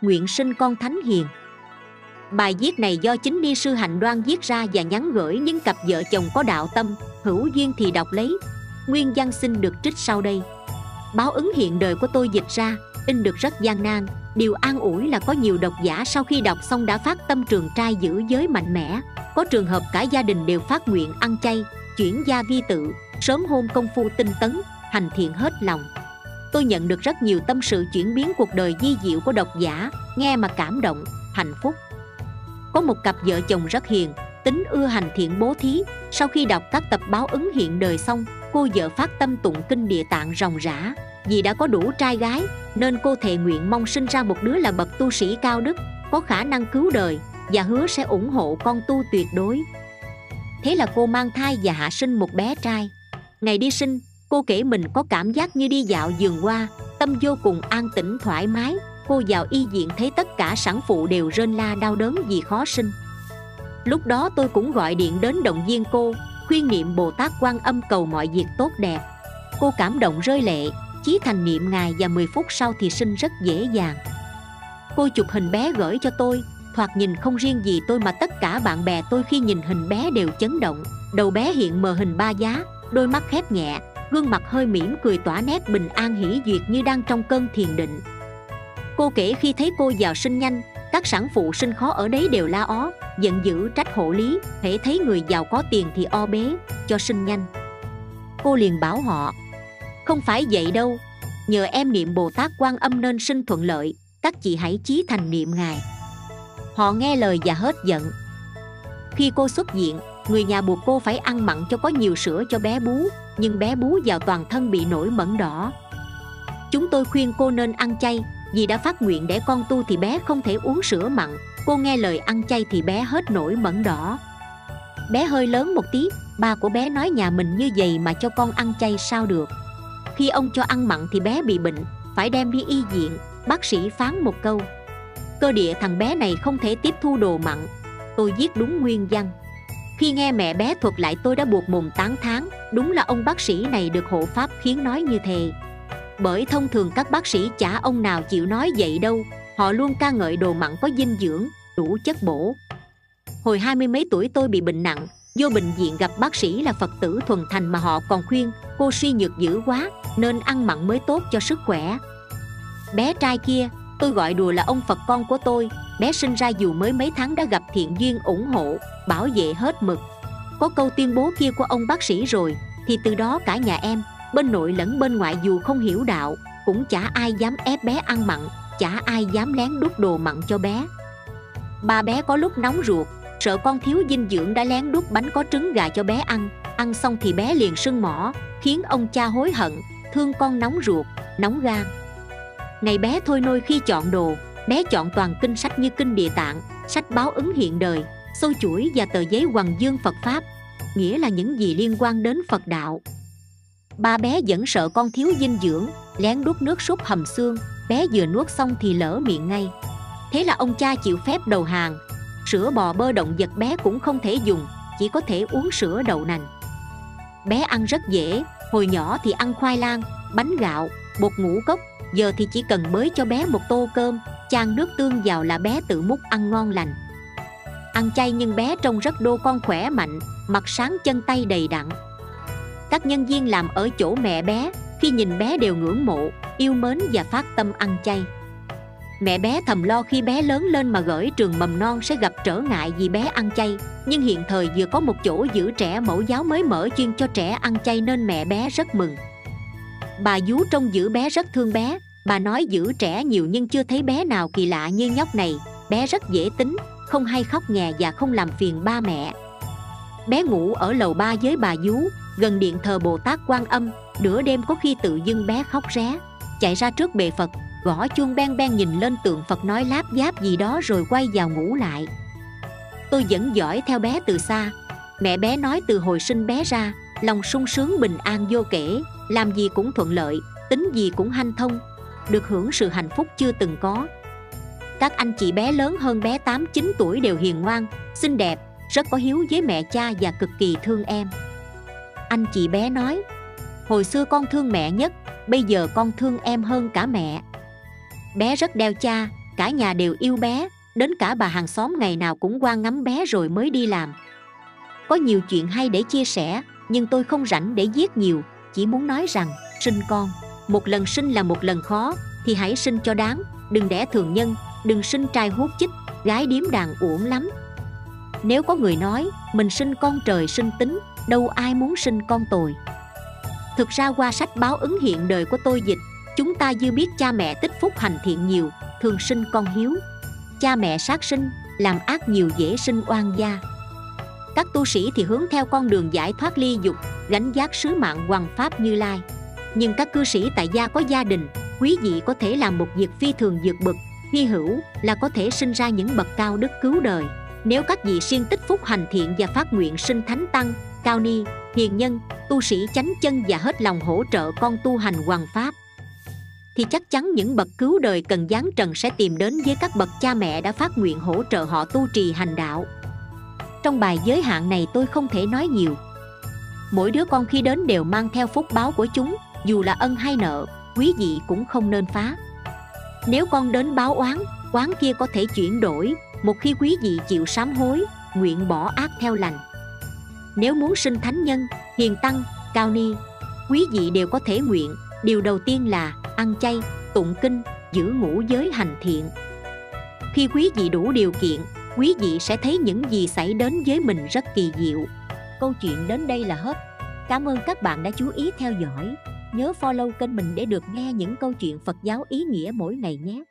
nguyện sinh con thánh hiền. Bài viết này do chính ni sư hạnh đoan viết ra và nhắn gửi những cặp vợ chồng có đạo tâm, hữu duyên thì đọc lấy. Nguyên văn xin được trích sau đây. Báo ứng hiện đời của tôi dịch ra, in được rất gian nan. Điều an ủi là có nhiều độc giả sau khi đọc xong đã phát tâm trường trai giữ giới mạnh mẽ. Có trường hợp cả gia đình đều phát nguyện ăn chay, chuyển gia vi tự, sớm hôn công phu tinh tấn, hành thiện hết lòng tôi nhận được rất nhiều tâm sự chuyển biến cuộc đời di diệu của độc giả, nghe mà cảm động, hạnh phúc. Có một cặp vợ chồng rất hiền, tính ưa hành thiện bố thí. Sau khi đọc các tập báo ứng hiện đời xong, cô vợ phát tâm tụng kinh địa tạng ròng rã. Vì đã có đủ trai gái, nên cô thề nguyện mong sinh ra một đứa là bậc tu sĩ cao đức, có khả năng cứu đời, và hứa sẽ ủng hộ con tu tuyệt đối. Thế là cô mang thai và hạ sinh một bé trai. Ngày đi sinh cô kể mình có cảm giác như đi dạo vườn hoa, tâm vô cùng an tĩnh, thoải mái. Cô vào y viện thấy tất cả sản phụ đều rên la đau đớn vì khó sinh. Lúc đó tôi cũng gọi điện đến động viên cô, khuyên niệm bồ tát quan âm cầu mọi việc tốt đẹp. Cô cảm động rơi lệ, chí thành niệm ngài và 10 phút sau thì sinh rất dễ dàng. Cô chụp hình bé gửi cho tôi, thoạt nhìn không riêng gì tôi mà tất cả bạn bè tôi khi nhìn hình bé đều chấn động. Đầu bé hiện mờ hình ba giá, đôi mắt khép nhẹ gương mặt hơi mỉm cười tỏa nét bình an hỷ duyệt như đang trong cơn thiền định. Cô kể khi thấy cô vào sinh nhanh, các sản phụ sinh khó ở đấy đều la ó, giận dữ, trách hộ lý, hễ thấy người giàu có tiền thì o bế, cho sinh nhanh. Cô liền bảo họ, không phải vậy đâu, nhờ em niệm bồ tát quan âm nên sinh thuận lợi, các chị hãy chí thành niệm ngài. Họ nghe lời và hết giận. Khi cô xuất diện người nhà buộc cô phải ăn mặn cho có nhiều sữa cho bé bú, nhưng bé bú vào toàn thân bị nổi mẩn đỏ. Chúng tôi khuyên cô nên ăn chay, vì đã phát nguyện để con tu thì bé không thể uống sữa mặn. Cô nghe lời ăn chay thì bé hết nổi mẩn đỏ. Bé hơi lớn một tí, ba của bé nói nhà mình như vậy mà cho con ăn chay sao được? Khi ông cho ăn mặn thì bé bị bệnh, phải đem đi y viện. Bác sĩ phán một câu, cơ địa thằng bé này không thể tiếp thu đồ mặn. Tôi viết đúng nguyên văn khi nghe mẹ bé thuật lại tôi đã buộc mồm tán thán, đúng là ông bác sĩ này được hộ pháp khiến nói như thế. Bởi thông thường các bác sĩ chả ông nào chịu nói vậy đâu, họ luôn ca ngợi đồ mặn có dinh dưỡng, đủ chất bổ. Hồi hai mươi mấy tuổi tôi bị bệnh nặng, vô bệnh viện gặp bác sĩ là phật tử thuần thành mà họ còn khuyên, cô suy nhược dữ quá, nên ăn mặn mới tốt cho sức khỏe. Bé trai kia tôi gọi đùa là ông phật con của tôi. Bé sinh ra dù mới mấy tháng đã gặp thiện duyên ủng hộ, bảo vệ hết mực. Có câu tuyên bố kia của ông bác sĩ rồi, thì từ đó cả nhà em, bên nội lẫn bên ngoại dù không hiểu đạo, cũng chả ai dám ép bé ăn mặn, chả ai dám lén đút đồ mặn cho bé. Ba bé có lúc nóng ruột, sợ con thiếu dinh dưỡng đã lén đút bánh có trứng gà cho bé ăn ăn xong thì bé liền sưng mỏ, khiến ông cha hối hận, thương con nóng ruột, nóng gan ngày bé thôi nôi khi chọn đồ, bé chọn toàn kinh sách như kinh địa tạng, sách báo ứng hiện đời, sâu chuỗi và tờ giấy hoàng dương phật pháp, nghĩa là những gì liên quan đến phật đạo. Ba bé vẫn sợ con thiếu dinh dưỡng, lén đút nước súp hầm xương, bé vừa nuốt xong thì lỡ miệng ngay. Thế là ông cha chịu phép đầu hàng, sữa bò bơ động vật bé cũng không thể dùng, chỉ có thể uống sữa đậu nành. Bé ăn rất dễ, hồi nhỏ thì ăn khoai lang, bánh gạo, bột ngũ cốc giờ thì chỉ cần bới cho bé một tô cơm chan nước tương vào là bé tự múc ăn ngon lành. Ăn chay nhưng bé trông rất đô con khỏe mạnh, mặt sáng chân tay đầy đặn. Các nhân viên làm ở chỗ mẹ bé, khi nhìn bé đều ngưỡng mộ, yêu mến và phát tâm ăn chay. Mẹ bé thầm lo khi bé lớn lên mà gửi trường mầm non sẽ gặp trở ngại vì bé ăn chay, nhưng hiện thời vừa có một chỗ giữ trẻ mẫu giáo mới mở chuyên cho trẻ ăn chay nên mẹ bé rất mừng bà vú trông giữ bé rất thương bé. Bà nói giữ trẻ nhiều nhưng chưa thấy bé nào kỳ lạ như nhóc này. Bé rất dễ tính, không hay khóc nhè và không làm phiền ba mẹ. Bé ngủ ở lầu ba với bà vú, gần điện thờ bồ tát quan âm. Nửa đêm có khi tự dưng bé khóc ré. Chạy ra trước bệ phật, gõ chuông ben ben nhìn lên tượng phật nói láp giáp gì đó rồi quay vào ngủ lại. Tôi vẫn dõi theo bé từ xa. Mẹ bé nói từ hồi sinh bé ra lòng sung sướng bình an vô kể, làm gì cũng thuận lợi, tính gì cũng hanh thông, được hưởng sự hạnh phúc chưa từng có. Các anh chị bé lớn hơn bé 8-9 tuổi đều hiền ngoan, xinh đẹp, rất có hiếu với mẹ cha và cực kỳ thương em. Anh chị bé nói, hồi xưa con thương mẹ nhất, bây giờ con thương em hơn cả mẹ. Bé rất đeo cha, cả nhà đều yêu bé, đến cả bà hàng xóm ngày nào cũng qua ngắm bé rồi mới đi làm. Có nhiều chuyện hay để chia sẻ nhưng tôi không rảnh để giết nhiều, chỉ muốn nói rằng, sinh con. Một lần sinh là một lần khó, thì hãy sinh cho đáng, đừng đẻ thường nhân, đừng sinh trai hút chích, gái điếm đàn uổng lắm. Nếu có người nói, mình sinh con trời sinh tính, đâu ai muốn sinh con tồi. Thực ra qua sách báo ứng hiện đời của tôi dịch, chúng ta dư biết cha mẹ tích phúc hành thiện nhiều, thường sinh con hiếu. Cha mẹ sát sinh, làm ác nhiều dễ sinh oan gia các tu sĩ thì hướng theo con đường giải thoát ly dục, gánh giác sứ mạng hoàng pháp như lai. Nhưng các cư sĩ tại gia có gia đình, quý vị có thể làm một việc phi thường vượt bậc, hy hữu là có thể sinh ra những bậc cao đức cứu đời. Nếu các vị siêng tích phúc hành thiện và phát nguyện sinh thánh tăng, cao ni, hiền nhân, tu sĩ chánh chân và hết lòng hỗ trợ con tu hành hoàng pháp, thì chắc chắn những bậc cứu đời cần giáng trần sẽ tìm đến với các bậc cha mẹ đã phát nguyện hỗ trợ họ tu trì hành đạo trong bài giới hạn này tôi không thể nói nhiều. Mỗi đứa con khi đến đều mang theo phúc báo của chúng, dù là ân hay nợ, quý vị cũng không nên phá. Nếu con đến báo oán oán kia có thể chuyển đổi, một khi quý vị chịu sám hối, nguyện bỏ ác theo lành. Nếu muốn sinh thánh nhân, hiền tăng, cao ni, quý vị đều có thể nguyện, điều đầu tiên là ăn chay, tụng kinh, giữ ngũ giới hành thiện. Khi quý vị đủ điều kiện quý vị sẽ thấy những gì xảy đến với mình rất kỳ diệu. Câu chuyện đến đây là hết. Cảm ơn các bạn đã chú ý theo dõi. Nhớ follow kênh mình để được nghe những câu chuyện phật giáo ý nghĩa mỗi ngày nhé.